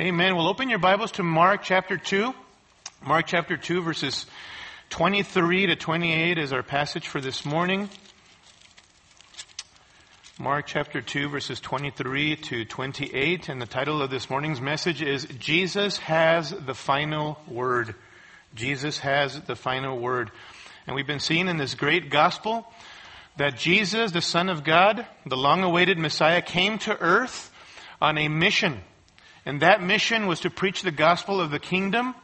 Amen. We'll open your Bibles to Mark chapter 2. Mark chapter 2, verses 23 to 28 is our passage for this morning. Mark chapter 2, verses 23 to 28. And the title of this morning's message is Jesus has the final word. Jesus has the final word. And we've been seeing in this great gospel that Jesus, the Son of God, the long awaited Messiah, came to earth on a mission. And that mission was to preach the gospel of the kingdom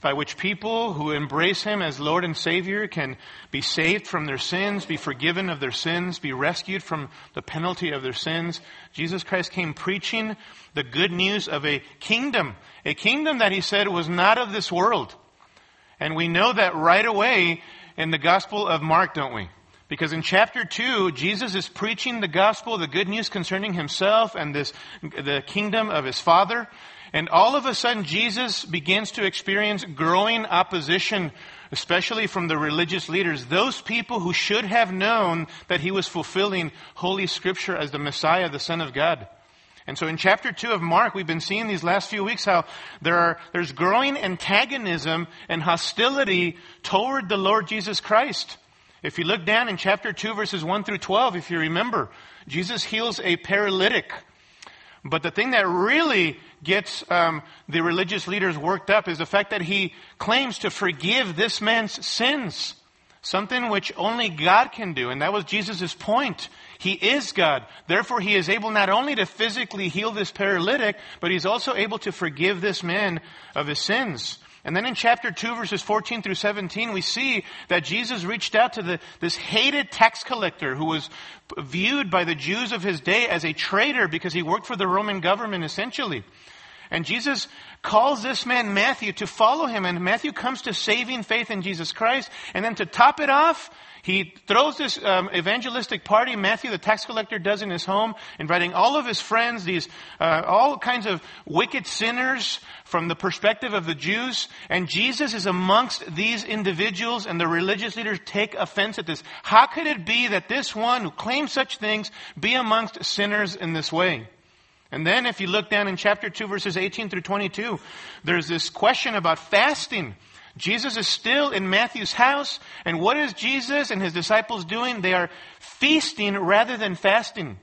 by which people who embrace Him as Lord and Savior can be saved from their sins, be forgiven of their sins, be rescued from the penalty of their sins. Jesus Christ came preaching the good news of a kingdom, a kingdom that He said was not of this world. And we know that right away in the Gospel of Mark, don't we? Because in chapter 2, Jesus is preaching the gospel, the good news concerning himself and this, the kingdom of his Father. And all of a sudden, Jesus begins to experience growing opposition, especially from the religious leaders, those people who should have known that he was fulfilling Holy Scripture as the Messiah, the Son of God. And so in chapter 2 of Mark, we've been seeing these last few weeks how there are, there's growing antagonism and hostility toward the Lord Jesus Christ. If you look down in chapter 2, verses 1 through 12, if you remember, Jesus heals a paralytic. But the thing that really gets um, the religious leaders worked up is the fact that he claims to forgive this man's sins. Something which only God can do. And that was Jesus' point. He is God. Therefore, he is able not only to physically heal this paralytic, but he's also able to forgive this man of his sins. And then in chapter 2, verses 14 through 17, we see that Jesus reached out to the, this hated tax collector who was viewed by the Jews of his day as a traitor because he worked for the Roman government essentially. And Jesus calls this man Matthew to follow him, and Matthew comes to saving faith in Jesus Christ. And then to top it off, he throws this um, evangelistic party Matthew, the tax collector, does in his home, inviting all of his friends, these uh, all kinds of wicked sinners from the perspective of the Jews. And Jesus is amongst these individuals, and the religious leaders take offense at this. How could it be that this one who claims such things be amongst sinners in this way? And then if you look down in chapter 2 verses 18 through 22, there's this question about fasting. Jesus is still in Matthew's house. And what is Jesus and his disciples doing? They are feasting rather than fasting.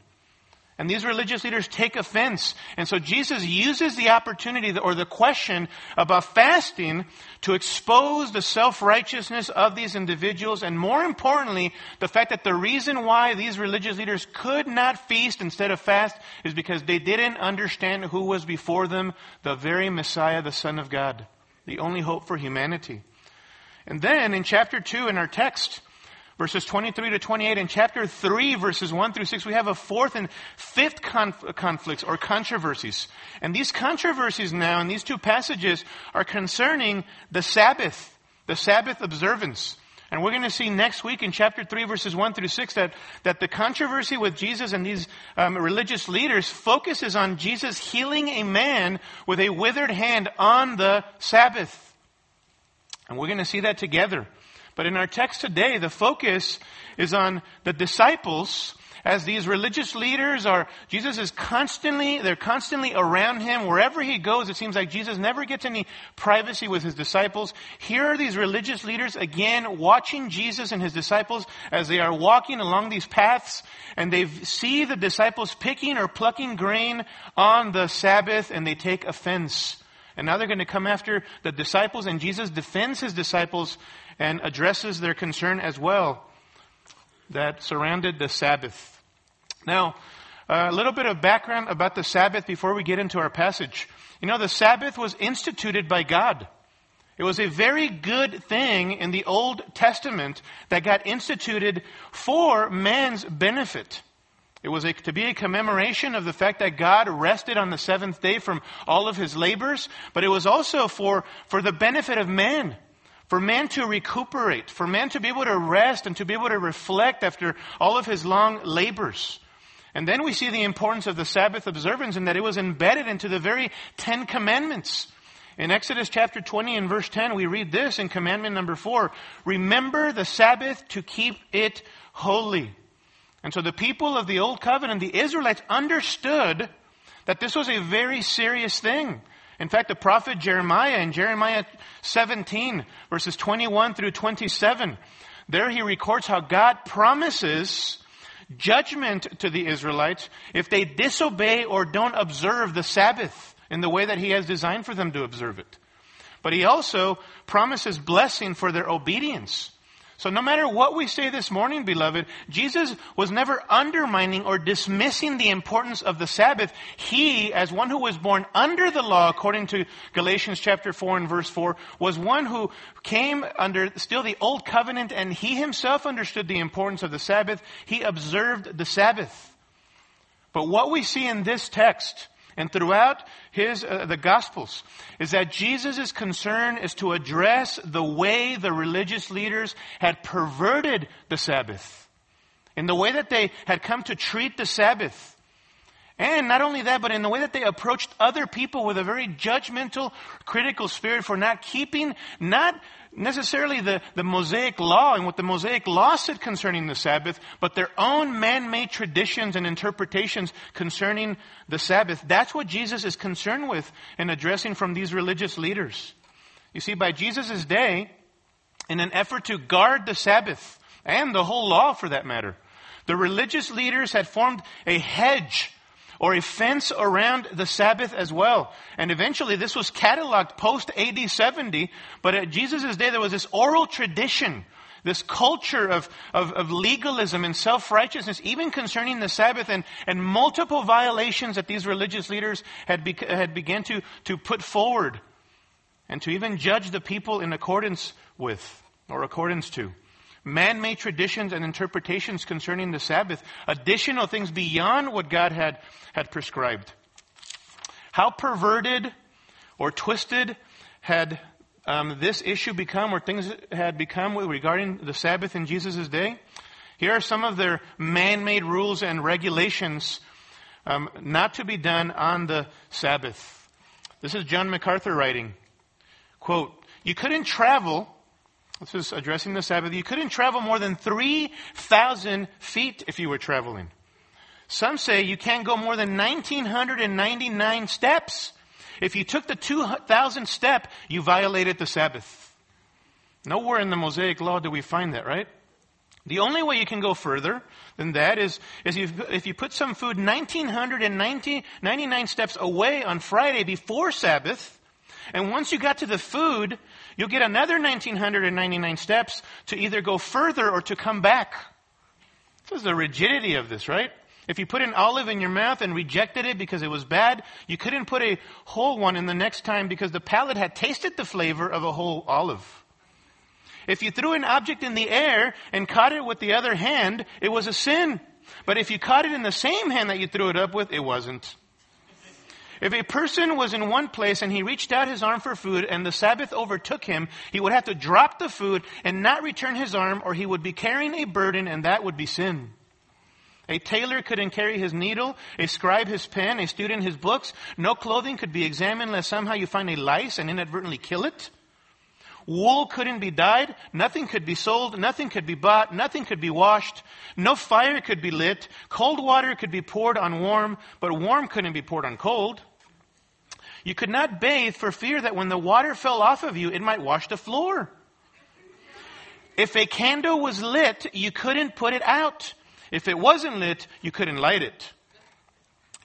And these religious leaders take offense. And so Jesus uses the opportunity or the question about fasting to expose the self-righteousness of these individuals and more importantly, the fact that the reason why these religious leaders could not feast instead of fast is because they didn't understand who was before them, the very Messiah, the Son of God the only hope for humanity. And then in chapter 2 in our text, verses 23 to 28, in chapter 3, verses 1 through 6, we have a fourth and fifth conf- conflicts or controversies. And these controversies now in these two passages are concerning the Sabbath, the Sabbath observance. And we're going to see next week in chapter 3, verses 1 through 6, that, that the controversy with Jesus and these um, religious leaders focuses on Jesus healing a man with a withered hand on the Sabbath. And we're going to see that together. But in our text today, the focus is on the disciples as these religious leaders are, Jesus is constantly, they're constantly around him. Wherever he goes, it seems like Jesus never gets any privacy with his disciples. Here are these religious leaders again watching Jesus and his disciples as they are walking along these paths and they see the disciples picking or plucking grain on the Sabbath and they take offense. And now they're going to come after the disciples and Jesus defends his disciples and addresses their concern as well that surrounded the Sabbath. Now, a little bit of background about the Sabbath before we get into our passage. You know, the Sabbath was instituted by God. It was a very good thing in the Old Testament that got instituted for man's benefit. It was a, to be a commemoration of the fact that God rested on the seventh day from all of his labors, but it was also for, for the benefit of man. For man to recuperate, for man to be able to rest and to be able to reflect after all of his long labors. And then we see the importance of the Sabbath observance in that it was embedded into the very Ten Commandments. In Exodus chapter 20 and verse 10, we read this in commandment number 4 Remember the Sabbath to keep it holy. And so the people of the Old Covenant, the Israelites, understood that this was a very serious thing. In fact, the prophet Jeremiah in Jeremiah 17, verses 21 through 27, there he records how God promises judgment to the Israelites if they disobey or don't observe the Sabbath in the way that he has designed for them to observe it. But he also promises blessing for their obedience. So no matter what we say this morning, beloved, Jesus was never undermining or dismissing the importance of the Sabbath. He, as one who was born under the law, according to Galatians chapter 4 and verse 4, was one who came under still the old covenant and he himself understood the importance of the Sabbath. He observed the Sabbath. But what we see in this text and throughout his, uh, the Gospels is that Jesus' concern is to address the way the religious leaders had perverted the Sabbath. In the way that they had come to treat the Sabbath. And not only that, but in the way that they approached other people with a very judgmental, critical spirit for not keeping, not necessarily the, the Mosaic law and what the Mosaic law said concerning the Sabbath, but their own man-made traditions and interpretations concerning the Sabbath. That's what Jesus is concerned with in addressing from these religious leaders. You see, by Jesus' day, in an effort to guard the Sabbath and the whole law for that matter, the religious leaders had formed a hedge or a fence around the Sabbath as well. And eventually this was cataloged post AD 70, but at Jesus' day there was this oral tradition, this culture of, of, of legalism and self-righteousness, even concerning the Sabbath and, and multiple violations that these religious leaders had, be, had begun to, to put forward and to even judge the people in accordance with or accordance to man-made traditions and interpretations concerning the Sabbath, additional things beyond what God had, had prescribed. How perverted or twisted had um, this issue become, or things had become regarding the Sabbath in Jesus' day? Here are some of their man-made rules and regulations um, not to be done on the Sabbath. This is John MacArthur writing. Quote, you couldn't travel this is addressing the Sabbath. You couldn't travel more than 3,000 feet if you were traveling. Some say you can't go more than 1,999 steps. If you took the 2,000 step, you violated the Sabbath. Nowhere in the Mosaic law do we find that, right? The only way you can go further than that is, is if, if you put some food 1,999 steps away on Friday before Sabbath, and once you got to the food, you'll get another 1999 steps to either go further or to come back. This is the rigidity of this, right? If you put an olive in your mouth and rejected it because it was bad, you couldn't put a whole one in the next time because the palate had tasted the flavor of a whole olive. If you threw an object in the air and caught it with the other hand, it was a sin. But if you caught it in the same hand that you threw it up with, it wasn't. If a person was in one place and he reached out his arm for food and the Sabbath overtook him, he would have to drop the food and not return his arm or he would be carrying a burden and that would be sin. A tailor couldn't carry his needle, a scribe his pen, a student his books. No clothing could be examined unless somehow you find a lice and inadvertently kill it. Wool couldn't be dyed. Nothing could be sold. Nothing could be bought. Nothing could be washed. No fire could be lit. Cold water could be poured on warm, but warm couldn't be poured on cold. You could not bathe for fear that when the water fell off of you, it might wash the floor. If a candle was lit, you couldn't put it out. If it wasn't lit, you couldn't light it.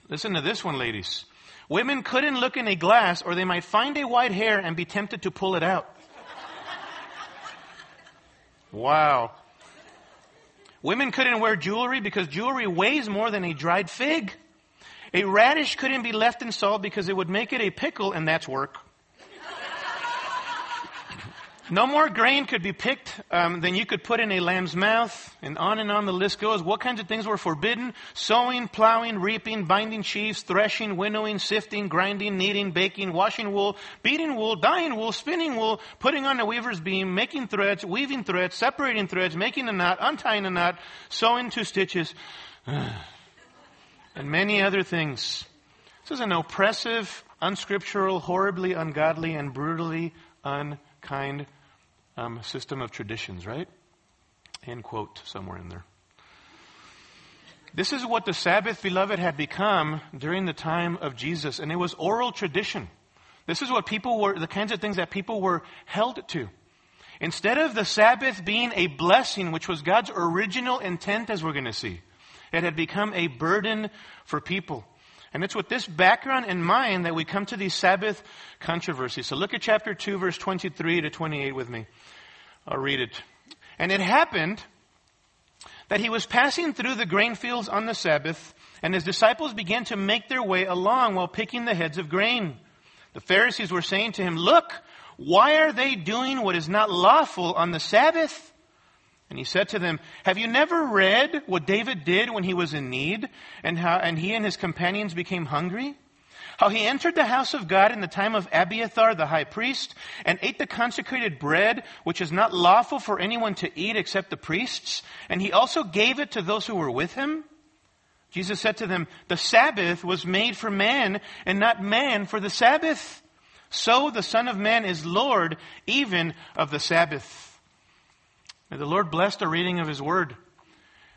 Listen to this one, ladies. Women couldn't look in a glass or they might find a white hair and be tempted to pull it out. Wow. Women couldn't wear jewelry because jewelry weighs more than a dried fig. A radish couldn't be left in salt because it would make it a pickle, and that's work. No more grain could be picked um, than you could put in a lamb's mouth, and on and on the list goes. What kinds of things were forbidden? Sowing, plowing, reaping, binding sheaves, threshing, winnowing, sifting, grinding, kneading, baking, washing wool, beating wool, dyeing wool, spinning wool, putting on a weaver's beam, making threads, weaving threads, separating threads, making a knot, untying a knot, sewing two stitches. and many other things. This is an oppressive, unscriptural, horribly ungodly, and brutally unkind um, system of traditions, right? End quote somewhere in there. This is what the Sabbath, beloved, had become during the time of Jesus, and it was oral tradition. This is what people were, the kinds of things that people were held to. Instead of the Sabbath being a blessing, which was God's original intent, as we're going to see, it had become a burden for people. And it's with this background in mind that we come to these Sabbath controversies. So look at chapter 2, verse 23 to 28 with me. I'll read it. And it happened that he was passing through the grain fields on the Sabbath, and his disciples began to make their way along while picking the heads of grain. The Pharisees were saying to him, Look, why are they doing what is not lawful on the Sabbath? And he said to them, Have you never read what David did when he was in need and how and he and his companions became hungry? How he entered the house of God in the time of Abiathar the high priest and ate the consecrated bread, which is not lawful for anyone to eat except the priests, and he also gave it to those who were with him? Jesus said to them, The Sabbath was made for man and not man for the Sabbath. So the Son of Man is Lord even of the Sabbath. May the Lord bless the reading of His Word.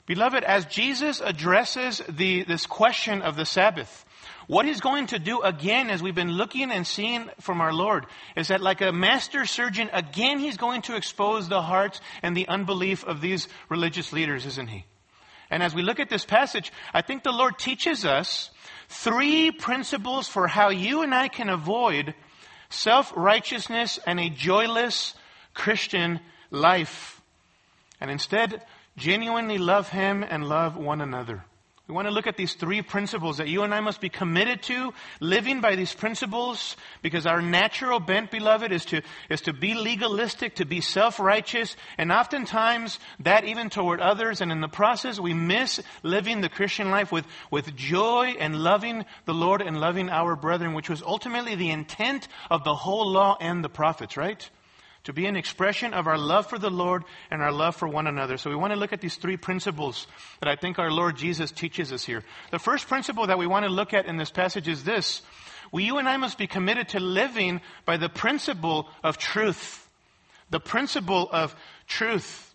Beloved, as Jesus addresses the, this question of the Sabbath, what he's going to do again, as we've been looking and seeing from our Lord, is that like a master surgeon, again he's going to expose the hearts and the unbelief of these religious leaders, isn't he? And as we look at this passage, I think the Lord teaches us three principles for how you and I can avoid self-righteousness and a joyless Christian life and instead genuinely love Him and love one another. We want to look at these three principles that you and I must be committed to living by these principles because our natural bent, beloved, is to, is to be legalistic, to be self-righteous, and oftentimes that even toward others, and in the process we miss living the Christian life with, with joy and loving the Lord and loving our brethren, which was ultimately the intent of the whole law and the prophets, right? To be an expression of our love for the Lord and our love for one another. So we want to look at these three principles that I think our Lord Jesus teaches us here. The first principle that we want to look at in this passage is this. We, you and I must be committed to living by the principle of truth. The principle of truth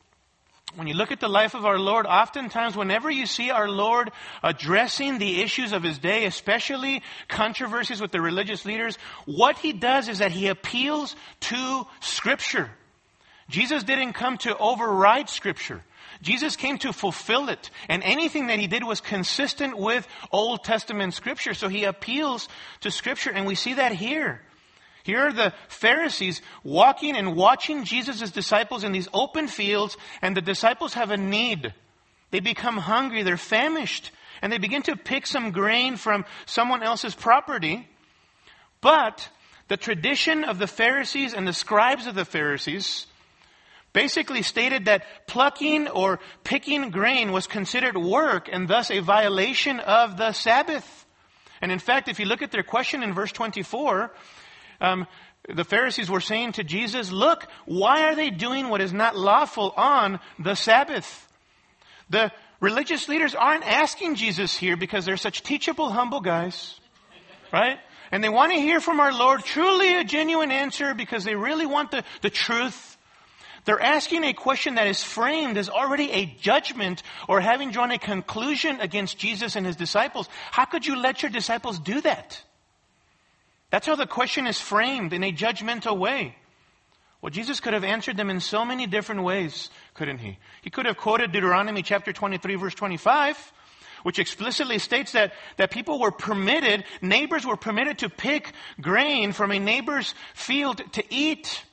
when you look at the life of our Lord, oftentimes whenever you see our Lord addressing the issues of his day, especially controversies with the religious leaders, what he does is that he appeals to Scripture. Jesus didn't come to override Scripture. Jesus came to fulfill it. And anything that he did was consistent with Old Testament Scripture. So he appeals to Scripture. And we see that here. Here are the Pharisees walking and watching Jesus' disciples in these open fields, and the disciples have a need. They become hungry, they're famished, and they begin to pick some grain from someone else's property. But the tradition of the Pharisees and the scribes of the Pharisees basically stated that plucking or picking grain was considered work and thus a violation of the Sabbath. And in fact, if you look at their question in verse 24, um, the Pharisees were saying to Jesus, look, why are they doing what is not lawful on the Sabbath? The religious leaders aren't asking Jesus here because they're such teachable, humble guys, right? And they want to hear from our Lord truly a genuine answer because they really want the, the truth. They're asking a question that is framed as already a judgment or having drawn a conclusion against Jesus and his disciples. How could you let your disciples do that? That's how the question is framed in a judgmental way. Well, Jesus could have answered them in so many different ways, couldn't he? He could have quoted Deuteronomy chapter 23 verse 25, which explicitly states that, that people were permitted, neighbors were permitted to pick grain from a neighbor's field to eat.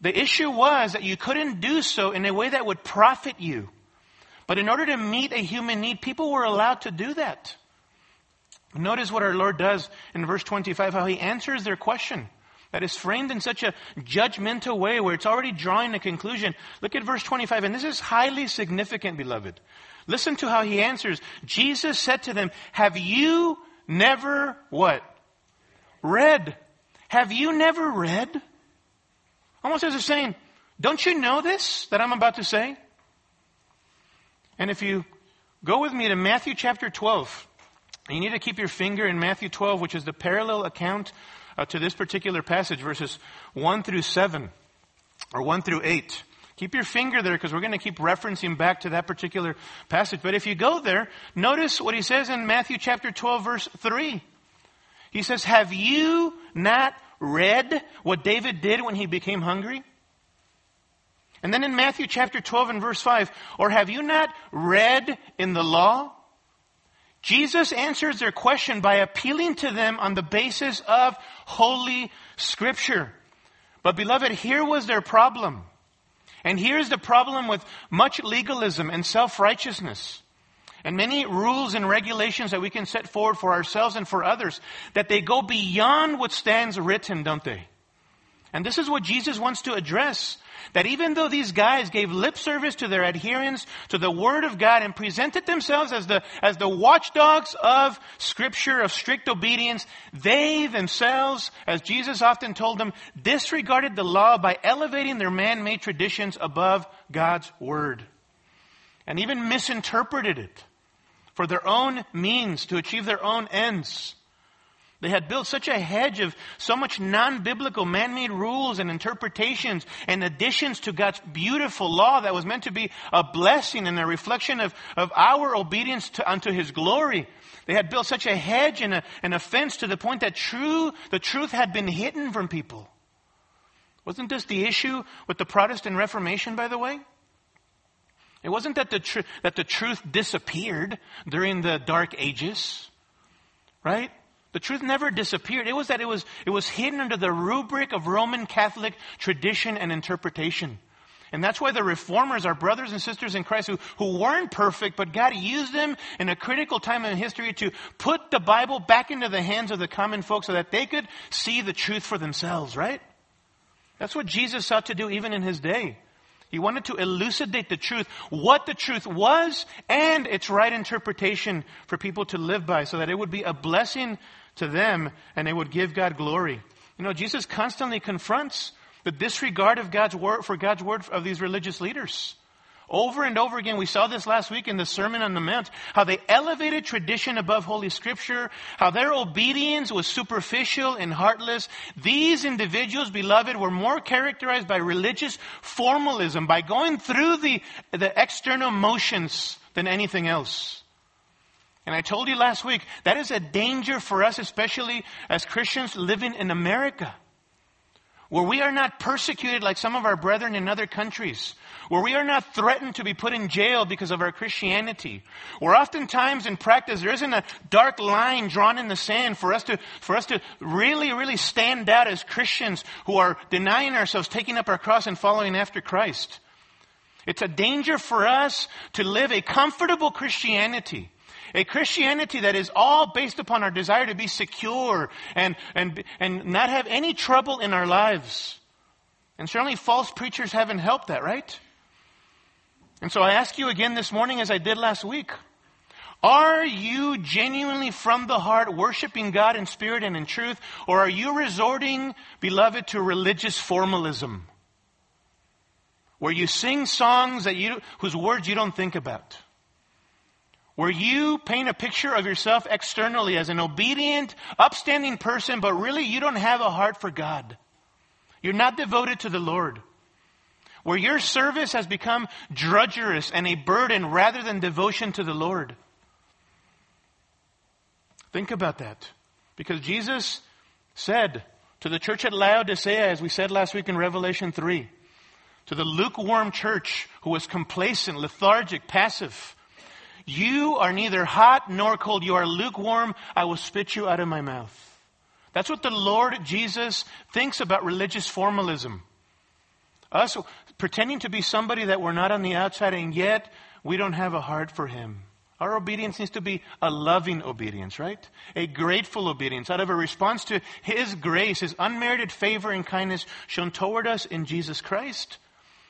The issue was that you couldn't do so in a way that would profit you. But in order to meet a human need, people were allowed to do that. Notice what our Lord does in verse 25, how he answers their question that is framed in such a judgmental way where it's already drawing a conclusion. Look at verse 25, and this is highly significant, beloved. Listen to how he answers. Jesus said to them, have you never what? Read. Have you never read? Almost as if saying, don't you know this that I'm about to say? And if you go with me to Matthew chapter 12, you need to keep your finger in Matthew 12, which is the parallel account uh, to this particular passage, verses 1 through 7, or 1 through 8. Keep your finger there because we're going to keep referencing back to that particular passage. But if you go there, notice what he says in Matthew chapter 12, verse 3. He says, Have you not read what David did when he became hungry? And then in Matthew chapter 12 and verse 5, or have you not read in the law? Jesus answers their question by appealing to them on the basis of Holy Scripture. But beloved, here was their problem. And here's the problem with much legalism and self-righteousness and many rules and regulations that we can set forward for ourselves and for others, that they go beyond what stands written, don't they? And this is what Jesus wants to address. That even though these guys gave lip service to their adherence to the Word of God and presented themselves as the, as the watchdogs of Scripture, of strict obedience, they themselves, as Jesus often told them, disregarded the law by elevating their man-made traditions above God's Word. And even misinterpreted it for their own means to achieve their own ends. They had built such a hedge of so much non-biblical man-made rules and interpretations and additions to God's beautiful law that was meant to be a blessing and a reflection of, of our obedience to, unto His glory. They had built such a hedge and a, fence to the point that true, the truth had been hidden from people. Wasn't this the issue with the Protestant Reformation, by the way? It wasn't that the, tr- that the truth disappeared during the Dark Ages, right? The truth never disappeared. It was that it was, it was hidden under the rubric of Roman Catholic tradition and interpretation. And that's why the reformers, our brothers and sisters in Christ who, who weren't perfect, but God used them in a critical time in history to put the Bible back into the hands of the common folk so that they could see the truth for themselves, right? That's what Jesus sought to do even in his day. He wanted to elucidate the truth, what the truth was, and its right interpretation for people to live by so that it would be a blessing to them and they would give God glory. You know, Jesus constantly confronts the disregard of God's word for God's word of these religious leaders. Over and over again, we saw this last week in the Sermon on the Mount, how they elevated tradition above Holy Scripture, how their obedience was superficial and heartless. These individuals, beloved, were more characterized by religious formalism, by going through the, the external motions than anything else. And I told you last week, that is a danger for us, especially as Christians living in America where we are not persecuted like some of our brethren in other countries, where we are not threatened to be put in jail because of our Christianity, where oftentimes in practice there isn't a dark line drawn in the sand for us to, for us to really, really stand out as Christians who are denying ourselves, taking up our cross and following after Christ. It's a danger for us to live a comfortable Christianity a Christianity that is all based upon our desire to be secure and, and, and not have any trouble in our lives. And certainly false preachers haven't helped that, right? And so I ask you again this morning as I did last week. Are you genuinely from the heart worshiping God in spirit and in truth? Or are you resorting, beloved, to religious formalism? Where you sing songs that you, whose words you don't think about? Where you paint a picture of yourself externally as an obedient, upstanding person, but really you don't have a heart for God. You're not devoted to the Lord. Where your service has become drudgerous and a burden rather than devotion to the Lord. Think about that. Because Jesus said to the church at Laodicea, as we said last week in Revelation 3, to the lukewarm church who was complacent, lethargic, passive, you are neither hot nor cold. You are lukewarm. I will spit you out of my mouth. That's what the Lord Jesus thinks about religious formalism. Us pretending to be somebody that we're not on the outside and yet we don't have a heart for Him. Our obedience needs to be a loving obedience, right? A grateful obedience out of a response to His grace, His unmerited favor and kindness shown toward us in Jesus Christ.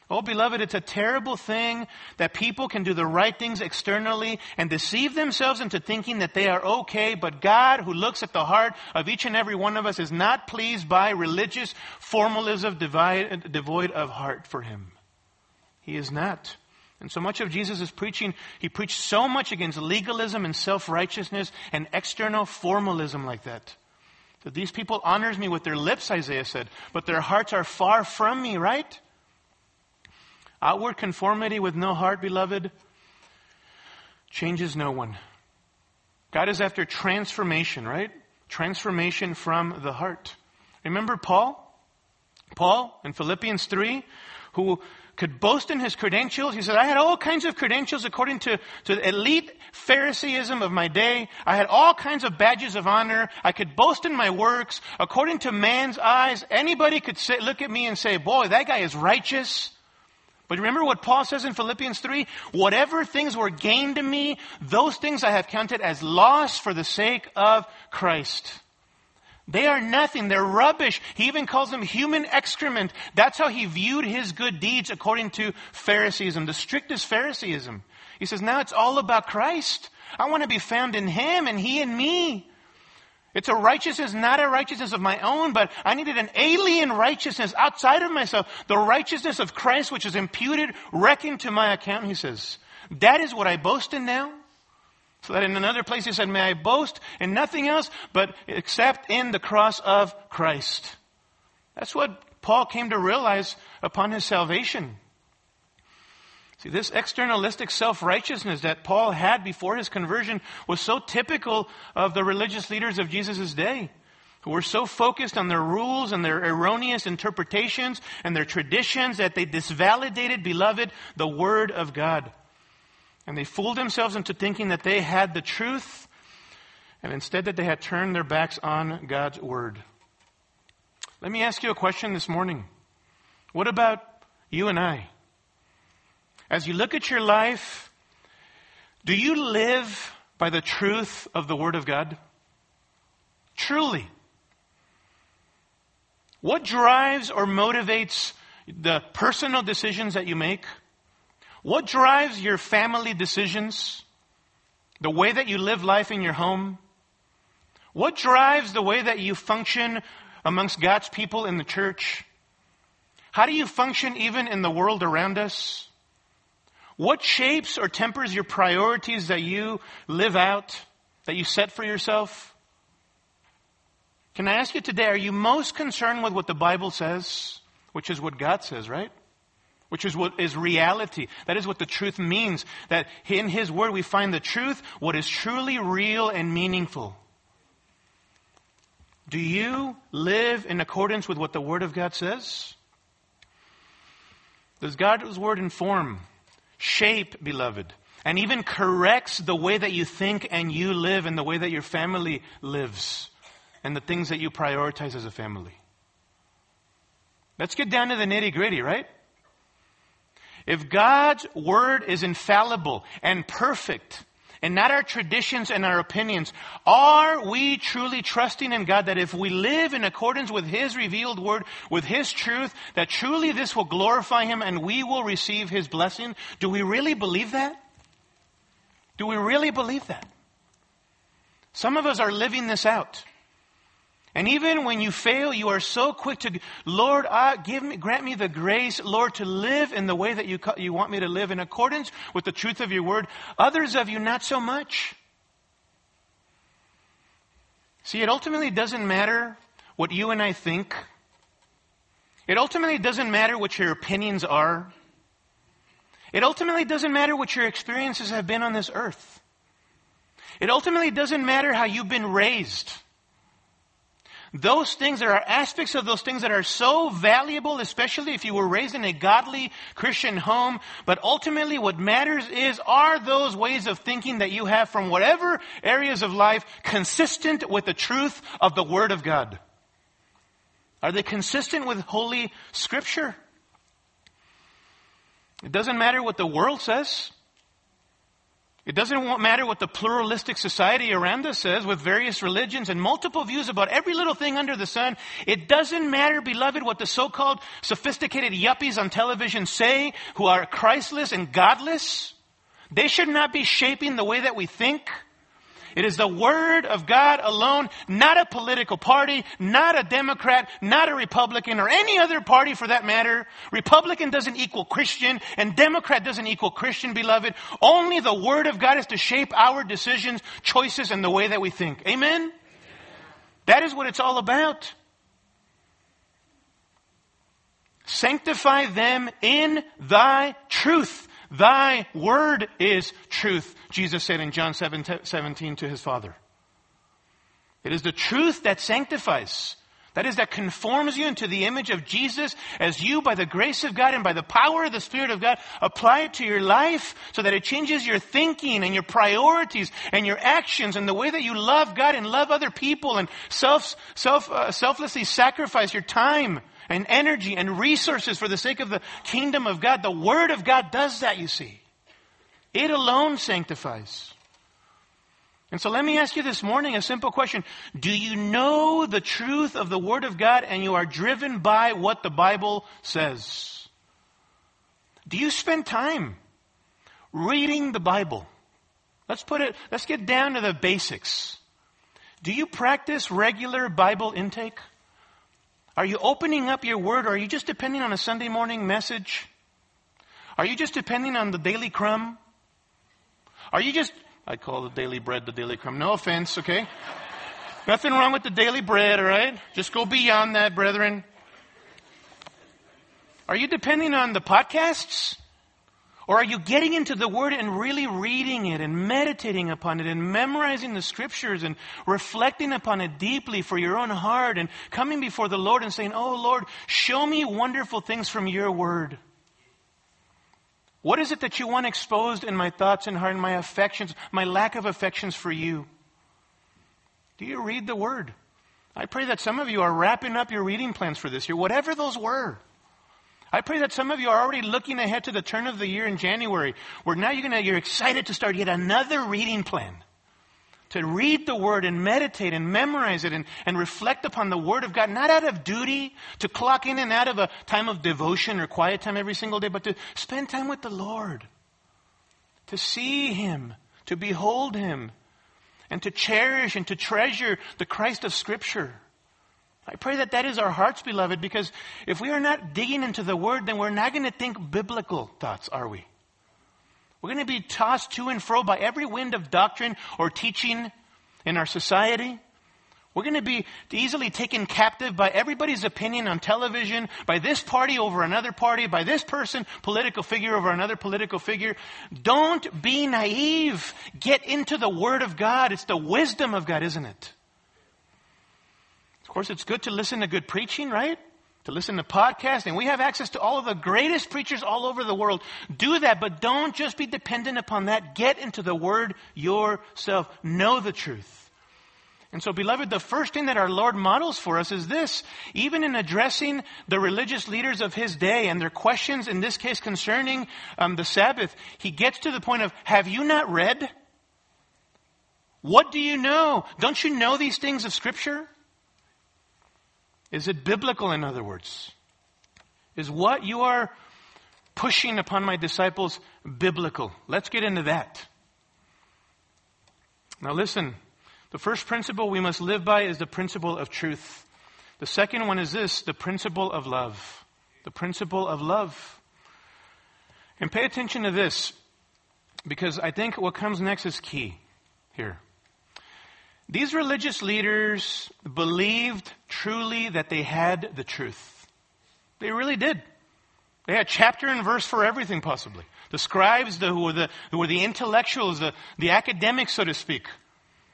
Oh, beloved, it's a terrible thing that people can do the right things externally and deceive themselves into thinking that they are okay, but God, who looks at the heart of each and every one of us, is not pleased by religious formalism devoid of heart for Him. He is not. And so much of Jesus' preaching, he preached so much against legalism and self-righteousness and external formalism like that. So these people honors me with their lips, Isaiah said, but their hearts are far from me, right? Outward conformity with no heart, beloved, changes no one. God is after transformation, right? Transformation from the heart. Remember Paul? Paul in Philippians 3, who could boast in his credentials. He said, I had all kinds of credentials according to, to the elite Phariseeism of my day. I had all kinds of badges of honor. I could boast in my works. According to man's eyes, anybody could say, look at me and say, boy, that guy is righteous. But remember what Paul says in Philippians 3? Whatever things were gained to me, those things I have counted as loss for the sake of Christ. They are nothing. They're rubbish. He even calls them human excrement. That's how he viewed his good deeds according to Phariseeism, the strictest Phariseeism. He says, now it's all about Christ. I want to be found in him and he in me. It's a righteousness, not a righteousness of my own, but I needed an alien righteousness outside of myself. The righteousness of Christ, which is imputed, reckoned to my account, he says. That is what I boast in now. So that in another place he said, May I boast in nothing else but except in the cross of Christ. That's what Paul came to realize upon his salvation. See, this externalistic self-righteousness that Paul had before his conversion was so typical of the religious leaders of Jesus' day, who were so focused on their rules and their erroneous interpretations and their traditions that they disvalidated, beloved, the Word of God. And they fooled themselves into thinking that they had the truth, and instead that they had turned their backs on God's word. Let me ask you a question this morning. What about you and I? As you look at your life, do you live by the truth of the Word of God? Truly. What drives or motivates the personal decisions that you make? What drives your family decisions? The way that you live life in your home? What drives the way that you function amongst God's people in the church? How do you function even in the world around us? What shapes or tempers your priorities that you live out, that you set for yourself? Can I ask you today, are you most concerned with what the Bible says, which is what God says, right? which is what is reality. That is what the truth means. That in His Word we find the truth, what is truly real and meaningful. Do you live in accordance with what the Word of God says? Does God's Word inform, shape, beloved, and even corrects the way that you think and you live and the way that your family lives and the things that you prioritize as a family? Let's get down to the nitty gritty, right? If God's word is infallible and perfect, and not our traditions and our opinions, are we truly trusting in God that if we live in accordance with His revealed word, with His truth, that truly this will glorify Him and we will receive His blessing? Do we really believe that? Do we really believe that? Some of us are living this out. And even when you fail, you are so quick to, Lord, give me, grant me the grace, Lord, to live in the way that you, you want me to live in accordance with the truth of your word. Others of you, not so much. See, it ultimately doesn't matter what you and I think. It ultimately doesn't matter what your opinions are. It ultimately doesn't matter what your experiences have been on this earth. It ultimately doesn't matter how you've been raised. Those things, there are aspects of those things that are so valuable, especially if you were raised in a godly Christian home. But ultimately what matters is, are those ways of thinking that you have from whatever areas of life consistent with the truth of the Word of God? Are they consistent with Holy Scripture? It doesn't matter what the world says. It doesn't matter what the pluralistic society around us says with various religions and multiple views about every little thing under the sun. It doesn't matter, beloved, what the so-called sophisticated yuppies on television say who are Christless and godless. They should not be shaping the way that we think. It is the Word of God alone, not a political party, not a Democrat, not a Republican, or any other party for that matter. Republican doesn't equal Christian, and Democrat doesn't equal Christian, beloved. Only the Word of God is to shape our decisions, choices, and the way that we think. Amen? That is what it's all about. Sanctify them in thy truth. Thy word is truth, Jesus said in John 17 to his Father. It is the truth that sanctifies. That is, that conforms you into the image of Jesus as you, by the grace of God and by the power of the Spirit of God, apply it to your life so that it changes your thinking and your priorities and your actions and the way that you love God and love other people and self, self, uh, selflessly sacrifice your time and energy and resources for the sake of the kingdom of God. The Word of God does that, you see. It alone sanctifies. And so let me ask you this morning a simple question. Do you know the truth of the Word of God and you are driven by what the Bible says? Do you spend time reading the Bible? Let's put it, let's get down to the basics. Do you practice regular Bible intake? Are you opening up your Word or are you just depending on a Sunday morning message? Are you just depending on the daily crumb? Are you just I call the daily bread the daily crumb. No offense, okay? Nothing wrong with the daily bread, all right? Just go beyond that, brethren. Are you depending on the podcasts? Or are you getting into the Word and really reading it and meditating upon it and memorizing the Scriptures and reflecting upon it deeply for your own heart and coming before the Lord and saying, Oh Lord, show me wonderful things from your Word. What is it that you want exposed in my thoughts and heart and my affections, my lack of affections for you? Do you read the Word? I pray that some of you are wrapping up your reading plans for this year, whatever those were. I pray that some of you are already looking ahead to the turn of the year in January, where now you're gonna, you're excited to start yet another reading plan to read the Word and meditate and memorize it and, and reflect upon the Word of God, not out of duty to clock in and out of a time of devotion or quiet time every single day, but to spend time with the Lord, to see Him, to behold Him, and to cherish and to treasure the Christ of Scripture. I pray that that is our hearts, beloved, because if we are not digging into the Word, then we're not going to think biblical thoughts, are we? We're going to be tossed to and fro by every wind of doctrine or teaching in our society. We're going to be easily taken captive by everybody's opinion on television, by this party over another party, by this person, political figure over another political figure. Don't be naive. Get into the Word of God. It's the wisdom of God, isn't it? Of course, it's good to listen to good preaching, right? to listen to podcasting. we have access to all of the greatest preachers all over the world. Do that, but don't just be dependent upon that. Get into the Word yourself. Know the truth. And so, beloved, the first thing that our Lord models for us is this. Even in addressing the religious leaders of His day and their questions, in this case concerning um, the Sabbath, He gets to the point of, have you not read? What do you know? Don't you know these things of Scripture? Is it biblical, in other words? Is what you are pushing upon my disciples biblical? Let's get into that. Now, listen. The first principle we must live by is the principle of truth. The second one is this the principle of love. The principle of love. And pay attention to this, because I think what comes next is key here. These religious leaders believed truly that they had the truth. They really did. They had chapter and verse for everything, possibly. The scribes, the, who, were the, who were the intellectuals, the, the academics, so to speak.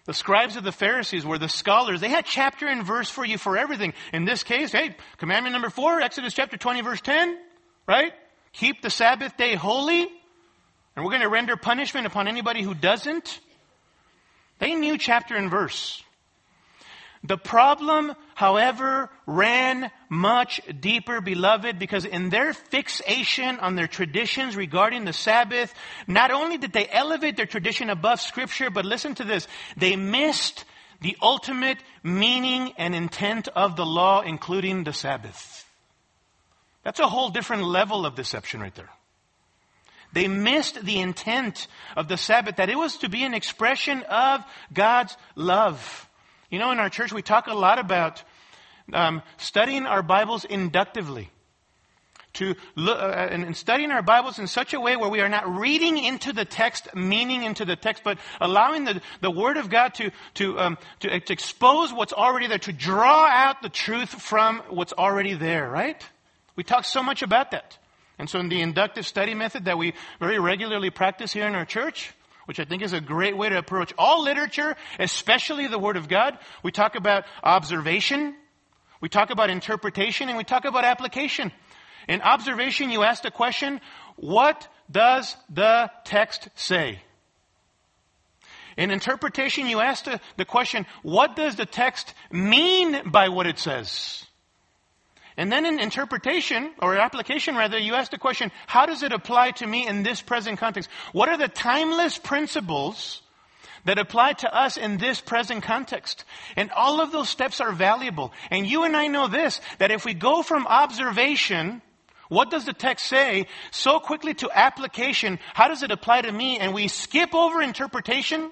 The scribes of the Pharisees were the scholars. They had chapter and verse for you for everything. In this case, hey, commandment number four, Exodus chapter 20, verse 10, right? Keep the Sabbath day holy. And we're going to render punishment upon anybody who doesn't. They knew chapter and verse. The problem, however, ran much deeper, beloved, because in their fixation on their traditions regarding the Sabbath, not only did they elevate their tradition above Scripture, but listen to this, they missed the ultimate meaning and intent of the law, including the Sabbath. That's a whole different level of deception right there. They missed the intent of the Sabbath, that it was to be an expression of God's love. You know, in our church, we talk a lot about um, studying our Bibles inductively. To look, uh, and studying our Bibles in such a way where we are not reading into the text, meaning into the text, but allowing the, the Word of God to, to, um, to, to expose what's already there, to draw out the truth from what's already there, right? We talk so much about that. And so in the inductive study method that we very regularly practice here in our church, which I think is a great way to approach all literature, especially the Word of God. We talk about observation, we talk about interpretation, and we talk about application. In observation, you ask the question, what does the text say? In interpretation, you ask the, question, what does the text mean by what it says? And then in interpretation, or application rather, you ask the question, how does it apply to me in this present context? What are the timeless principles that apply to us in this present context? And all of those steps are valuable. And you and I know this, that if we go from observation, what does the text say, so quickly to application, how does it apply to me? And we skip over interpretation,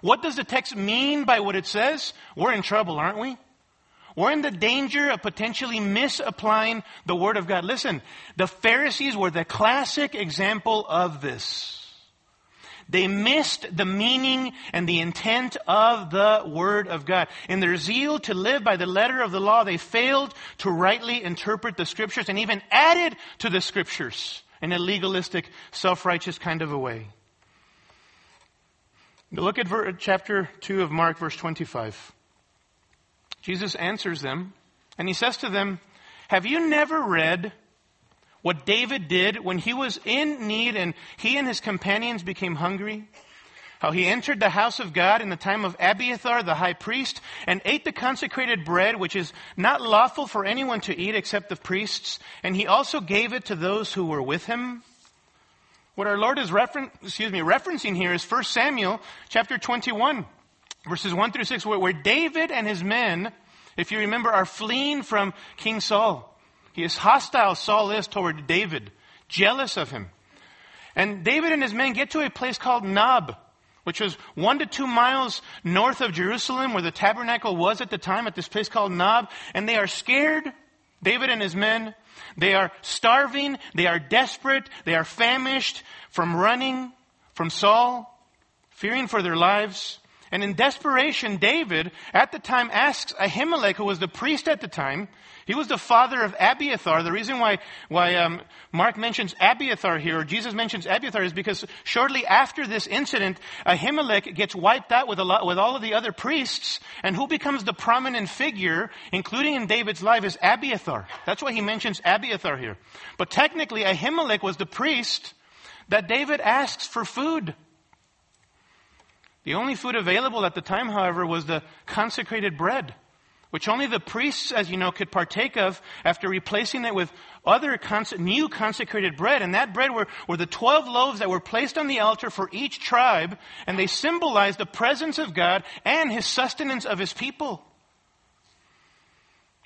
what does the text mean by what it says? We're in trouble, aren't we? We're in the danger of potentially misapplying the Word of God. Listen, the Pharisees were the classic example of this. They missed the meaning and the intent of the Word of God. In their zeal to live by the letter of the law, they failed to rightly interpret the Scriptures and even added to the Scriptures in a legalistic, self-righteous kind of a way. Look at chapter 2 of Mark, verse 25. Jesus answers them, and he says to them, Have you never read what David did when he was in need and he and his companions became hungry? How he entered the house of God in the time of Abiathar the high priest and ate the consecrated bread, which is not lawful for anyone to eat except the priests, and he also gave it to those who were with him. What our Lord is excuse me, referencing here is 1 Samuel chapter 21 verses 1 through 6, where, where David and his men, if you remember, are fleeing from King Saul. He is hostile, Saul is, toward David, jealous of him. And David and his men get to a place called Nob, which was one to two miles north of Jerusalem, where the tabernacle was at the time, at this place called Nob. And they are scared, David and his men. They are starving. They are desperate. They are famished from running from Saul, fearing for their lives. And in desperation, David at the time asks Ahimelech, who was the priest at the time, he was the father of Abiathar. The reason why, why um, Mark mentions Abiathar here, or Jesus mentions Abiathar, is because shortly after this incident, Ahimelech gets wiped out with, lot, with all of the other priests, and who becomes the prominent figure, including in David's life, is Abiathar. That's why he mentions Abiathar here. But technically, Ahimelech was the priest that David asks for food. The only food available at the time, however, was the consecrated bread, which only the priests, as you know, could partake of after replacing it with other new consecrated bread. And that bread were, were the 12 loaves that were placed on the altar for each tribe, and they symbolized the presence of God and his sustenance of his people.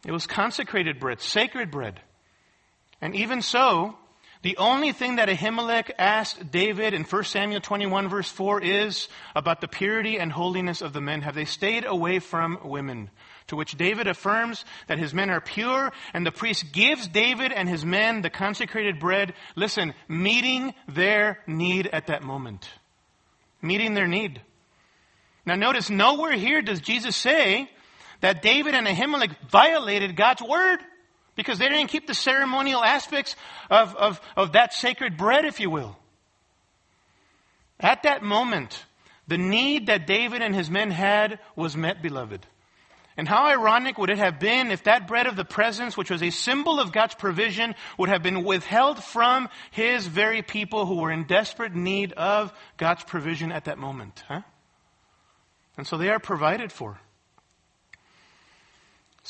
It was consecrated bread, sacred bread. And even so, the only thing that Ahimelech asked David in 1 Samuel 21 verse 4 is about the purity and holiness of the men. Have they stayed away from women? To which David affirms that his men are pure and the priest gives David and his men the consecrated bread. Listen, meeting their need at that moment. Meeting their need. Now notice nowhere here does Jesus say that David and Ahimelech violated God's word because they didn't keep the ceremonial aspects of, of, of that sacred bread, if you will. At that moment, the need that David and his men had was met, beloved. And how ironic would it have been if that bread of the presence, which was a symbol of God's provision, would have been withheld from his very people who were in desperate need of God's provision at that moment, huh? And so they are provided for.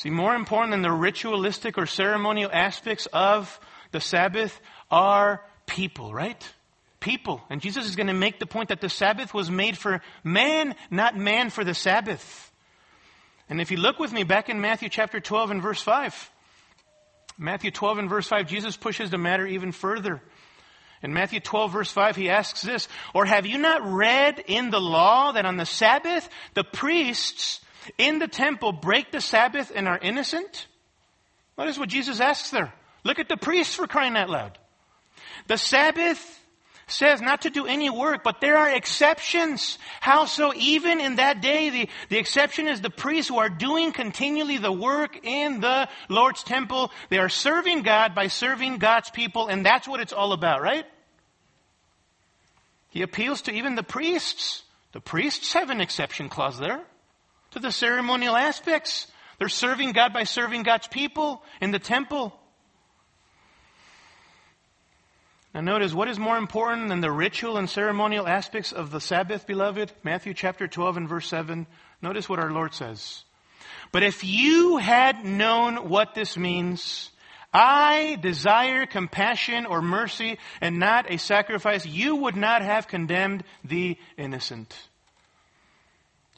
See, more important than the ritualistic or ceremonial aspects of the Sabbath are people, right? People. And Jesus is going to make the point that the Sabbath was made for man, not man for the Sabbath. And if you look with me back in Matthew chapter 12 and verse 5, Matthew 12 and verse 5, Jesus pushes the matter even further. In Matthew 12 verse 5, he asks this, Or have you not read in the law that on the Sabbath the priests in the temple break the Sabbath and are innocent? Is what Jesus asks there. Look at the priests for crying out loud. The Sabbath says not to do any work, but there are exceptions. How so? Even in that day, the, the exception is the priests who are doing continually the work in the Lord's temple. They are serving God by serving God's people, and that's what it's all about, right? He appeals to even the priests. The priests have an exception clause there to the ceremonial aspects. They're serving God by serving God's people in the temple. Now notice, what is more important than the ritual and ceremonial aspects of the Sabbath, beloved? Matthew chapter 12 and verse 7. Notice what our Lord says. But if you had known what this means, I desire compassion or mercy and not a sacrifice, you would not have condemned the innocent.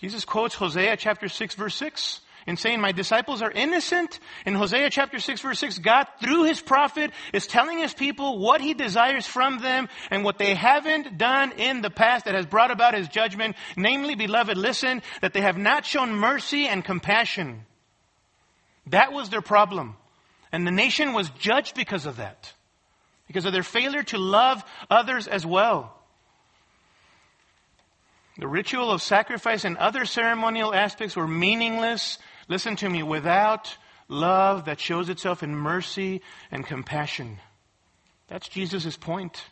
Jesus quotes Hosea chapter 6 verse 6 in saying, my disciples are innocent. In Hosea chapter 6 verse 6, God through his prophet is telling his people what he desires from them and what they haven't done in the past that has brought about his judgment. Namely, beloved, listen, that they have not shown mercy and compassion. That was their problem. And the nation was judged because of that. Because of their failure to love others as well. The ritual of sacrifice and other ceremonial aspects were meaningless, listen to me, without love that shows itself in mercy and compassion. That's Jesus' point.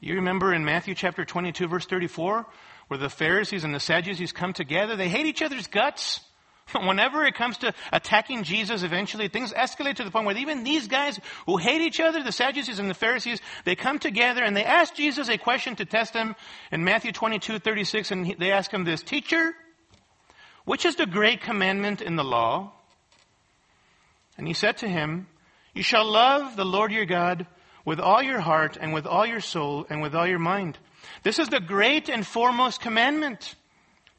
You remember in Matthew chapter 22 verse 34, where the Pharisees and the Sadducees come together, they hate each other's guts. Whenever it comes to attacking Jesus, eventually things escalate to the point where even these guys who hate each other, the Sadducees and the Pharisees, they come together and they ask Jesus a question to test him in Matthew 22, 36, and they ask him this, Teacher, which is the great commandment in the law? And he said to him, You shall love the Lord your God with all your heart and with all your soul and with all your mind. This is the great and foremost commandment.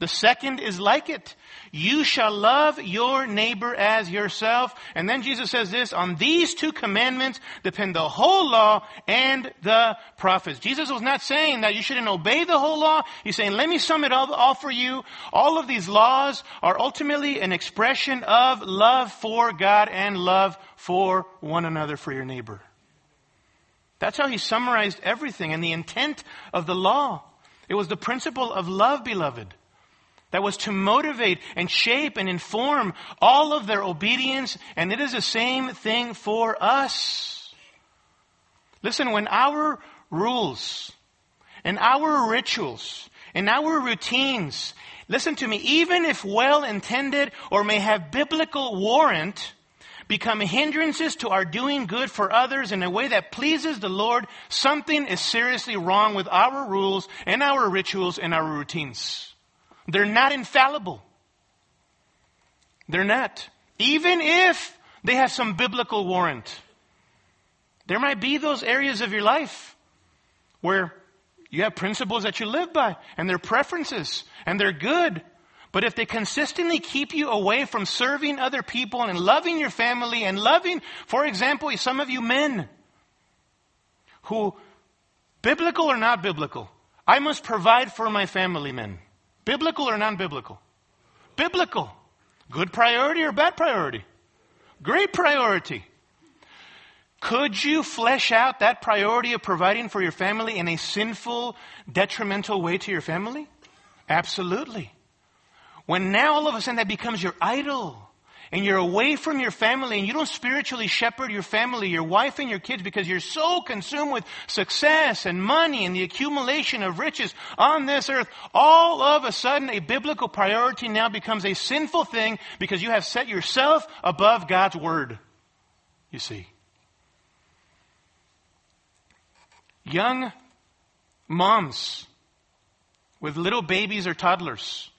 The second is like it. You shall love your neighbor as yourself. And then Jesus says this, on these two commandments depend the whole law and the prophets. Jesus was not saying that you shouldn't obey the whole law. He's saying, let me sum it all, all for you. All of these laws are ultimately an expression of love for God and love for one another, for your neighbor. That's how he summarized everything and the intent of the law. It was the principle of love, beloved that was to motivate and shape and inform all of their obedience, and it is the same thing for us. Listen, when our rules and our rituals and our routines, listen to me, even if well intended or may have biblical warrant, become hindrances to our doing good for others in a way that pleases the Lord, something is seriously wrong with our rules and our rituals and our routines. They're not infallible. They're not. Even if they have some biblical warrant. There might be those areas of your life where you have principles that you live by and they're preferences and they're good. But if they consistently keep you away from serving other people and loving your family and loving, for example, some of you men who, biblical or not biblical, I must provide for my family men. Biblical or non biblical? Biblical. Good priority or bad priority? Great priority. Could you flesh out that priority of providing for your family in a sinful, detrimental way to your family? Absolutely. When now all of a sudden that becomes your idol, and you're away from your family and you don't spiritually shepherd your family, your wife and your kids because you're so consumed with success and money and the accumulation of riches on this earth, all of a sudden a biblical priority now becomes a sinful thing because you have set yourself above God's word. You see. Young moms with little babies or toddlers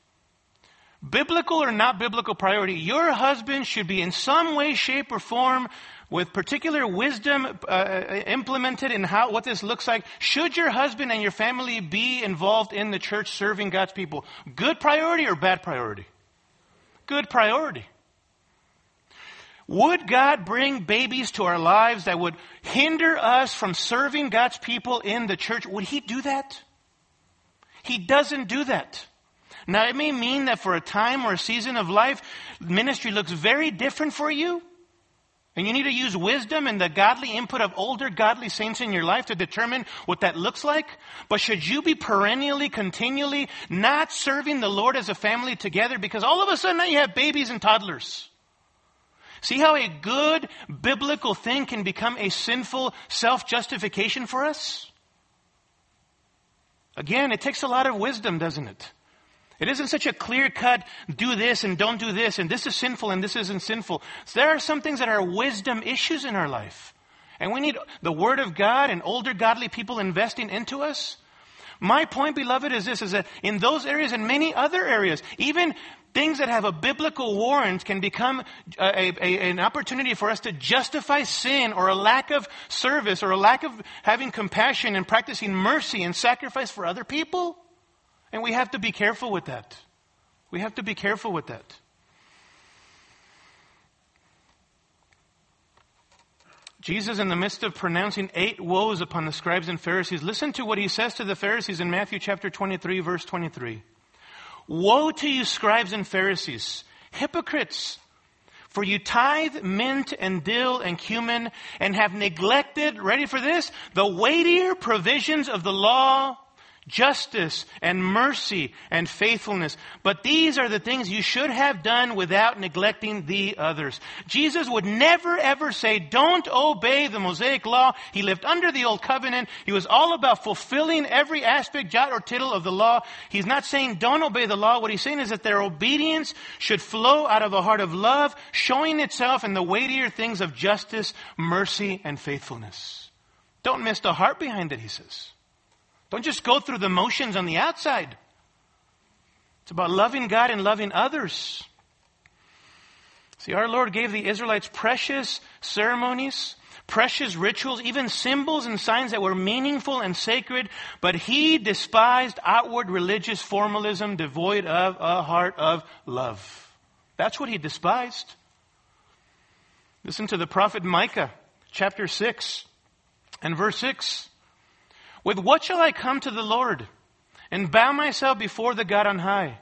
biblical or not biblical priority, your husband should be in some way, shape, or form with particular wisdom uh, uh, implemented in how what this looks like. Should your husband and your family be involved in the church serving God's people? Good priority or bad priority? Good priority. Would God bring babies to our lives that would hinder us from serving God's people in the church? Would He do that? He doesn't do that. Now, it may mean that for a time or a season of life, ministry looks very different for you. And you need to use wisdom and the godly input of older godly saints in your life to determine what that looks like. But should you be perennially, continually not serving the Lord as a family together because all of a sudden now you have babies and toddlers? See how a good biblical thing can become a sinful self-justification for us? Again, it takes a lot of wisdom, doesn't it? It isn't such a clear cut, do this and don't do this, and this is sinful and this isn't sinful. So there are some things that are wisdom issues in our life. And we need the Word of God and older godly people investing into us. My point, beloved, is this, is that in those areas and many other areas, even things that have a biblical warrant can become a, a, an opportunity for us to justify sin or a lack of service or a lack of having compassion and practicing mercy and sacrifice for other people. And we have to be careful with that. We have to be careful with that. Jesus, in the midst of pronouncing eight woes upon the scribes and Pharisees, listen to what he says to the Pharisees in Matthew chapter 23, verse 23. Woe to you, scribes and Pharisees, hypocrites! For you tithe mint and dill and cumin and have neglected, ready for this, the weightier provisions of the law justice and mercy and faithfulness. But these are the things you should have done without neglecting the others. Jesus would never ever say, don't obey the Mosaic law. He lived under the old covenant. He was all about fulfilling every aspect, jot or tittle of the law. He's not saying don't obey the law. What he's saying is that their obedience should flow out of a heart of love, showing itself in the weightier things of justice, mercy, and faithfulness. Don't miss the heart behind it, he says. Don't just go through the motions on the outside. It's about loving God and loving others. See, our Lord gave the Israelites precious ceremonies, precious rituals, even symbols and signs that were meaningful and sacred, but He despised outward religious formalism devoid of a heart of love. That's what He despised. Listen to the prophet Micah, chapter 6 and verse 6. With what shall I come to the Lord and bow myself before the God on high?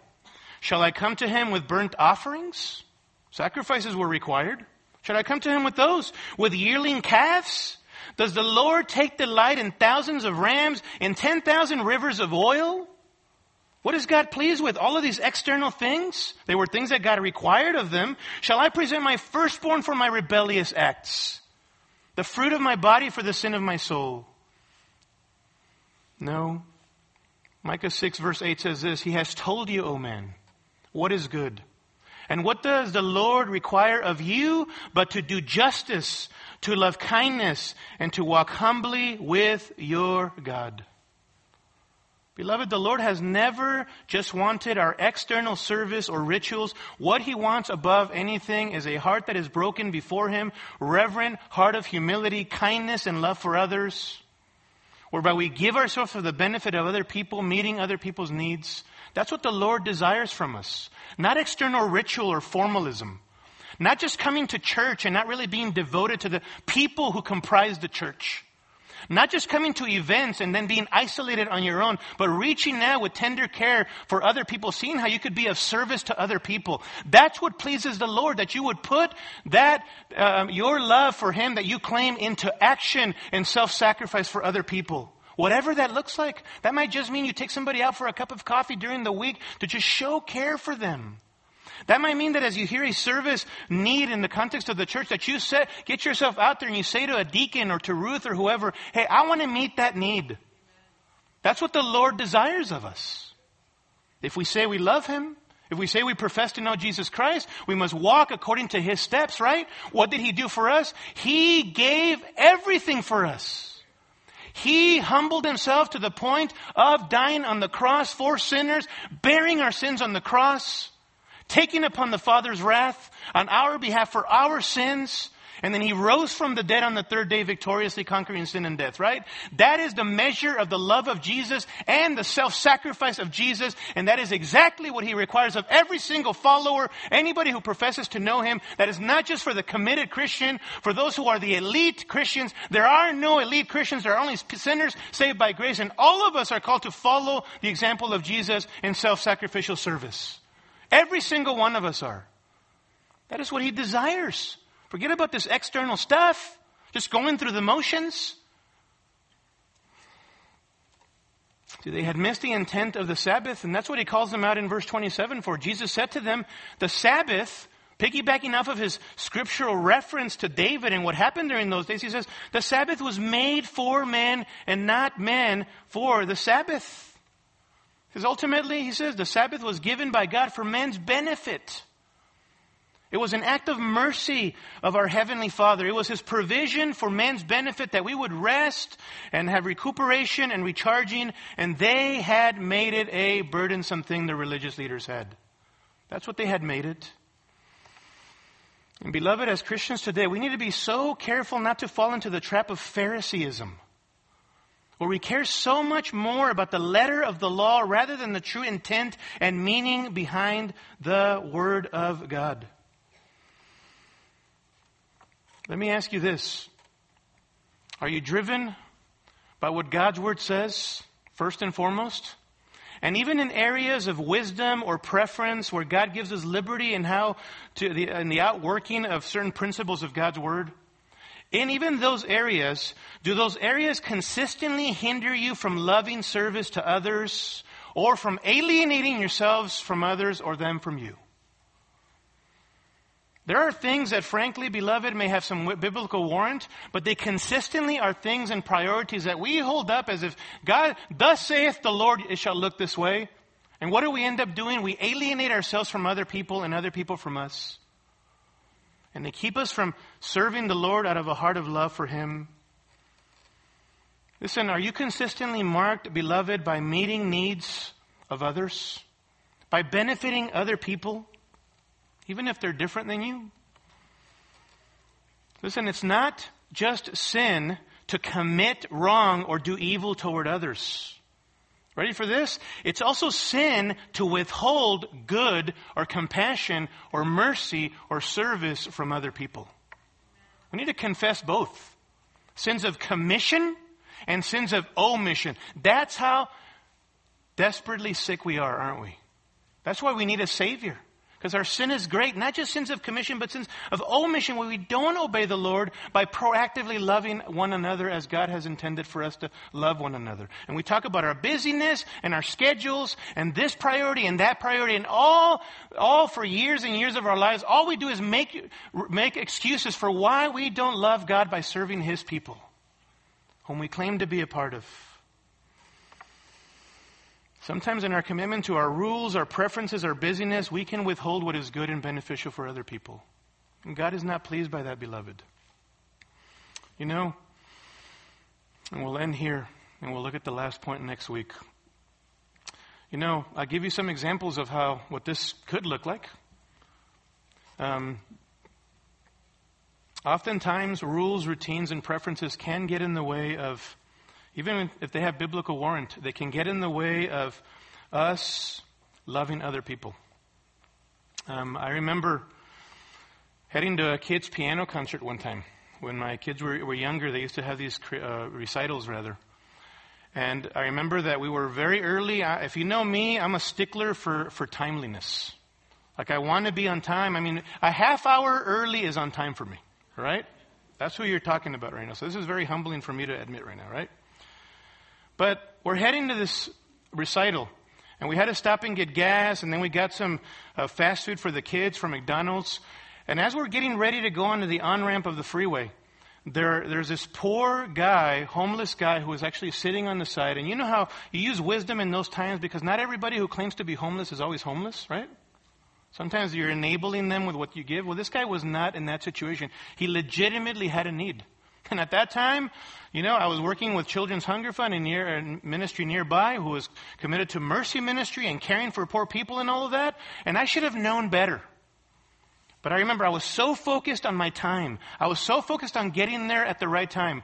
Shall I come to him with burnt offerings? Sacrifices were required. Should I come to him with those? With yearling calves? Does the Lord take delight in thousands of rams, in 10,000 rivers of oil? What is God pleased with? All of these external things? They were things that God required of them. Shall I present my firstborn for my rebellious acts? The fruit of my body for the sin of my soul? No. Micah 6 verse 8 says this, He has told you, O man, what is good. And what does the Lord require of you but to do justice, to love kindness, and to walk humbly with your God? Beloved, the Lord has never just wanted our external service or rituals. What He wants above anything is a heart that is broken before Him, reverent, heart of humility, kindness, and love for others whereby we give ourselves for the benefit of other people, meeting other people's needs. That's what the Lord desires from us. Not external ritual or formalism. Not just coming to church and not really being devoted to the people who comprise the church. Not just coming to events and then being isolated on your own, but reaching out with tender care for other people, seeing how you could be of service to other people. That's what pleases the Lord, that you would put that, um, your love for Him that you claim into action and self-sacrifice for other people. Whatever that looks like. That might just mean you take somebody out for a cup of coffee during the week to just show care for them. That might mean that as you hear a service need in the context of the church, that you set, get yourself out there and you say to a deacon or to Ruth or whoever, hey, I want to meet that need. That's what the Lord desires of us. If we say we love Him, if we say we profess to know Jesus Christ, we must walk according to His steps, right? What did He do for us? He gave everything for us. He humbled himself to the point of dying on the cross for sinners, bearing our sins on the cross taking upon the Father's wrath on our behalf for our sins, and then he rose from the dead on the third day, victoriously conquering sin and death, right? That is the measure of the love of Jesus and the self-sacrifice of Jesus, and that is exactly what he requires of every single follower, anybody who professes to know him. That is not just for the committed Christian, for those who are the elite Christians. There are no elite Christians, there are only sinners saved by grace, and all of us are called to follow the example of Jesus in self-sacrificial service. Every single one of us are. That is what he desires. Forget about this external stuff, just going through the motions. See, they had missed the intent of the Sabbath, and that's what he calls them out in verse 27 for. Jesus said to them, the Sabbath, piggybacking off of his scriptural reference to David and what happened during those days, he says, the Sabbath was made for man and not man for the Sabbath. Because ultimately, he says, the Sabbath was given by God for man's benefit. It was an act of mercy of our Heavenly Father. It was His provision for man's benefit that we would rest and have recuperation and recharging, and they had made it a burdensome thing the religious leaders had. That's what they had made it. And beloved, as Christians today, we need to be so careful not to fall into the trap of Phariseeism where we care so much more about the letter of the law rather than the true intent and meaning behind the Word of God. Let me ask you this Are you driven by what God's Word says, first and foremost? And even in areas of wisdom or preference where God gives us liberty in how to the, in the outworking of certain principles of God's Word, in even those areas, do those areas consistently hinder you from loving service to others or from alienating yourselves from others or them from you? There are things that, frankly, beloved, may have some biblical warrant, but they consistently are things and priorities that we hold up as if God, thus saith the Lord, it shall look this way. And what do we end up doing? We alienate ourselves from other people and other people from us. And they keep us from serving the Lord out of a heart of love for Him. Listen, are you consistently marked, beloved, by meeting needs of others? By benefiting other people, even if they're different than you? Listen, it's not just sin to commit wrong or do evil toward others. Ready for this? It's also sin to withhold good or compassion or mercy or service from other people. We need to confess both sins of commission and sins of omission. That's how desperately sick we are, aren't we? That's why we need a Savior. Because our sin is great, not just sins of commission, but sins of omission where we don't obey the Lord by proactively loving one another as God has intended for us to love one another. And we talk about our busyness and our schedules and this priority and that priority and all, all for years and years of our lives. All we do is make, make excuses for why we don't love God by serving His people, whom we claim to be a part of. Sometimes in our commitment to our rules, our preferences, our busyness, we can withhold what is good and beneficial for other people. And God is not pleased by that, beloved. You know, and we'll end here and we'll look at the last point next week. You know, I'll give you some examples of how what this could look like. Um, oftentimes, rules, routines, and preferences can get in the way of even if they have biblical warrant, they can get in the way of us loving other people. Um, I remember heading to a kids' piano concert one time. When my kids were, were younger, they used to have these uh, recitals, rather. And I remember that we were very early. I, if you know me, I'm a stickler for, for timeliness. Like, I want to be on time. I mean, a half hour early is on time for me, right? That's who you're talking about right now. So this is very humbling for me to admit right now, right? But we're heading to this recital. And we had to stop and get gas, and then we got some uh, fast food for the kids from McDonald's. And as we're getting ready to go onto the on ramp of the freeway, there, there's this poor guy, homeless guy, who was actually sitting on the side. And you know how you use wisdom in those times because not everybody who claims to be homeless is always homeless, right? Sometimes you're enabling them with what you give. Well, this guy was not in that situation. He legitimately had a need. And at that time, you know, I was working with Children's Hunger Fund in near, ministry nearby who was committed to mercy ministry and caring for poor people and all of that. And I should have known better. But I remember I was so focused on my time. I was so focused on getting there at the right time.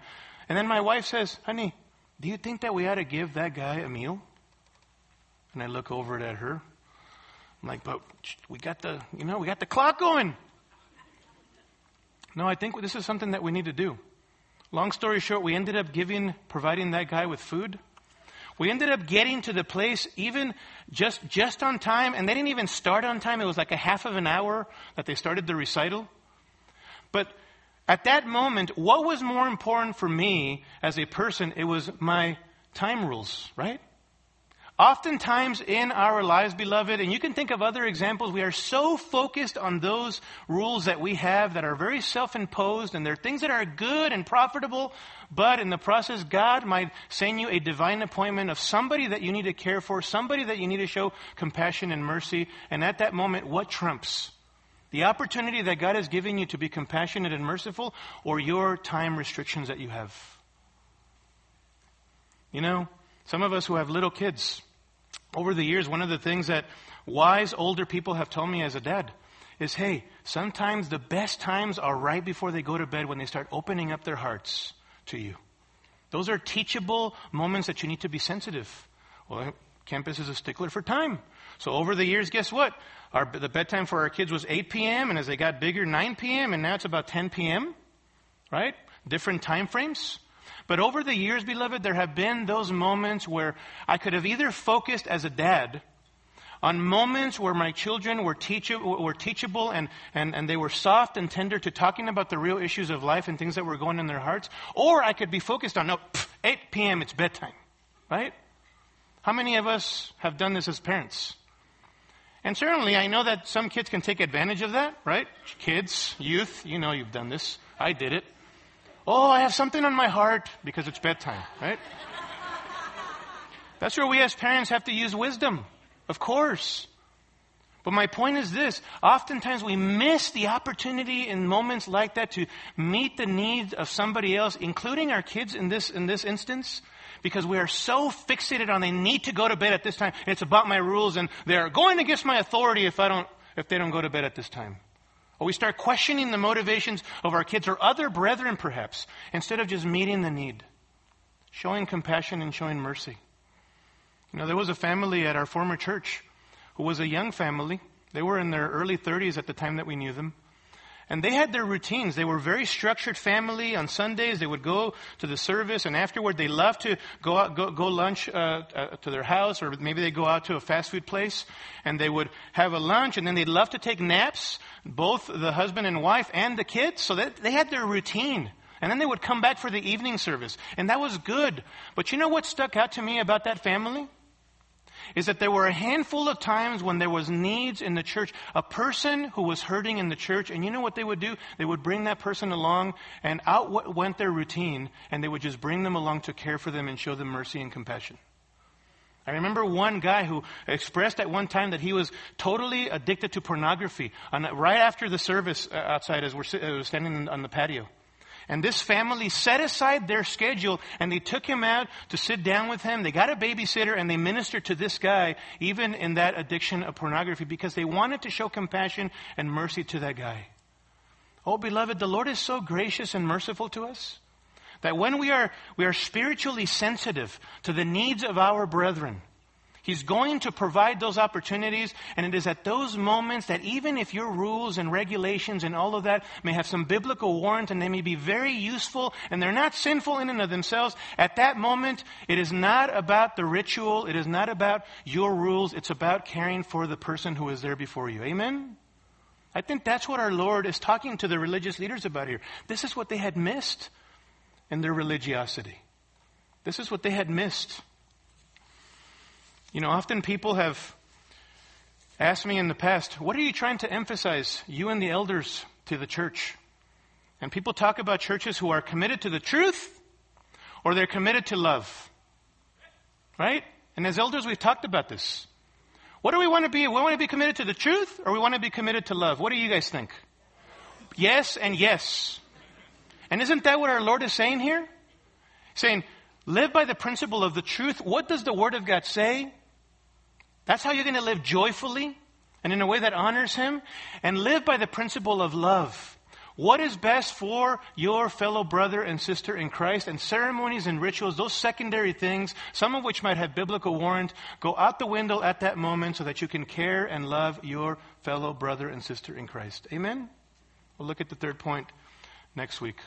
And then my wife says, honey, do you think that we ought to give that guy a meal? And I look over at her. I'm like, but we got the, you know, we got the clock going. No, I think this is something that we need to do. Long story short, we ended up giving, providing that guy with food. We ended up getting to the place even just, just on time, and they didn't even start on time. It was like a half of an hour that they started the recital. But at that moment, what was more important for me as a person? It was my time rules, right? Oftentimes in our lives, beloved, and you can think of other examples, we are so focused on those rules that we have that are very self-imposed and they're things that are good and profitable, but in the process, God might send you a divine appointment of somebody that you need to care for, somebody that you need to show compassion and mercy. And at that moment, what trumps? The opportunity that God has given you to be compassionate and merciful or your time restrictions that you have? You know, some of us who have little kids, over the years, one of the things that wise older people have told me as a dad is hey, sometimes the best times are right before they go to bed when they start opening up their hearts to you. Those are teachable moments that you need to be sensitive. Well, campus is a stickler for time. So over the years, guess what? Our, the bedtime for our kids was 8 p.m., and as they got bigger, 9 p.m., and now it's about 10 p.m., right? Different time frames. But over the years, beloved, there have been those moments where I could have either focused as a dad on moments where my children were, teach- were teachable and, and, and they were soft and tender to talking about the real issues of life and things that were going in their hearts, or I could be focused on, no, 8 p.m., it's bedtime, right? How many of us have done this as parents? And certainly, I know that some kids can take advantage of that, right? Kids, youth, you know you've done this. I did it. Oh, I have something on my heart because it's bedtime, right? That's where we as parents have to use wisdom, of course. But my point is this oftentimes we miss the opportunity in moments like that to meet the needs of somebody else, including our kids in this, in this instance, because we are so fixated on they need to go to bed at this time, it's about my rules, and they're going against my authority if, I don't, if they don't go to bed at this time. Or we start questioning the motivations of our kids or other brethren, perhaps, instead of just meeting the need, showing compassion and showing mercy. You know, there was a family at our former church who was a young family. They were in their early 30s at the time that we knew them. And they had their routines. They were very structured family. On Sundays, they would go to the service, and afterward, they loved to go out, go, go lunch uh, uh, to their house, or maybe they go out to a fast food place, and they would have a lunch, and then they'd love to take naps, both the husband and wife and the kids. So that they had their routine. And then they would come back for the evening service. And that was good. But you know what stuck out to me about that family? Is that there were a handful of times when there was needs in the church, a person who was hurting in the church, and you know what they would do? They would bring that person along, and out went their routine, and they would just bring them along to care for them and show them mercy and compassion. I remember one guy who expressed at one time that he was totally addicted to pornography. And right after the service uh, outside, as we're uh, standing on the patio. And this family set aside their schedule and they took him out to sit down with him. They got a babysitter and they ministered to this guy, even in that addiction of pornography, because they wanted to show compassion and mercy to that guy. Oh, beloved, the Lord is so gracious and merciful to us that when we are, we are spiritually sensitive to the needs of our brethren, He's going to provide those opportunities, and it is at those moments that even if your rules and regulations and all of that may have some biblical warrant and they may be very useful and they're not sinful in and of themselves, at that moment, it is not about the ritual, it is not about your rules, it's about caring for the person who is there before you. Amen? I think that's what our Lord is talking to the religious leaders about here. This is what they had missed in their religiosity. This is what they had missed. You know, often people have asked me in the past, what are you trying to emphasize, you and the elders, to the church? And people talk about churches who are committed to the truth or they're committed to love. Right? And as elders, we've talked about this. What do we want to be? We want to be committed to the truth or we want to be committed to love? What do you guys think? Yes and yes. And isn't that what our Lord is saying here? Saying, live by the principle of the truth. What does the Word of God say? That's how you're going to live joyfully and in a way that honors Him. And live by the principle of love. What is best for your fellow brother and sister in Christ? And ceremonies and rituals, those secondary things, some of which might have biblical warrant, go out the window at that moment so that you can care and love your fellow brother and sister in Christ. Amen? We'll look at the third point next week.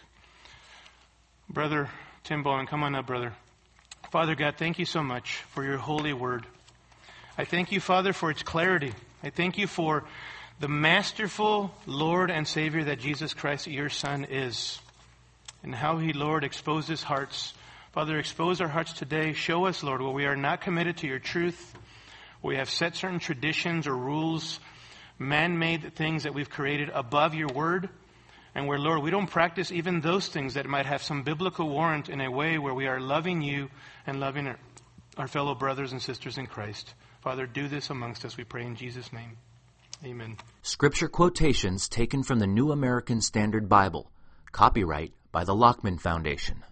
Brother Tim Bowen, come on up, brother. Father God, thank you so much for your holy word. I thank you, Father, for its clarity. I thank you for the masterful Lord and Savior that Jesus Christ, your Son, is, and how he, Lord, exposes hearts Father, expose our hearts today. Show us, Lord, where we are not committed to your truth. We have set certain traditions or rules, man made things that we've created above your word. And where, Lord, we don't practice even those things that might have some biblical warrant in a way where we are loving you and loving our, our fellow brothers and sisters in Christ. Father, do this amongst us, we pray in Jesus' name. Amen. Scripture quotations taken from the New American Standard Bible. Copyright by the Lockman Foundation.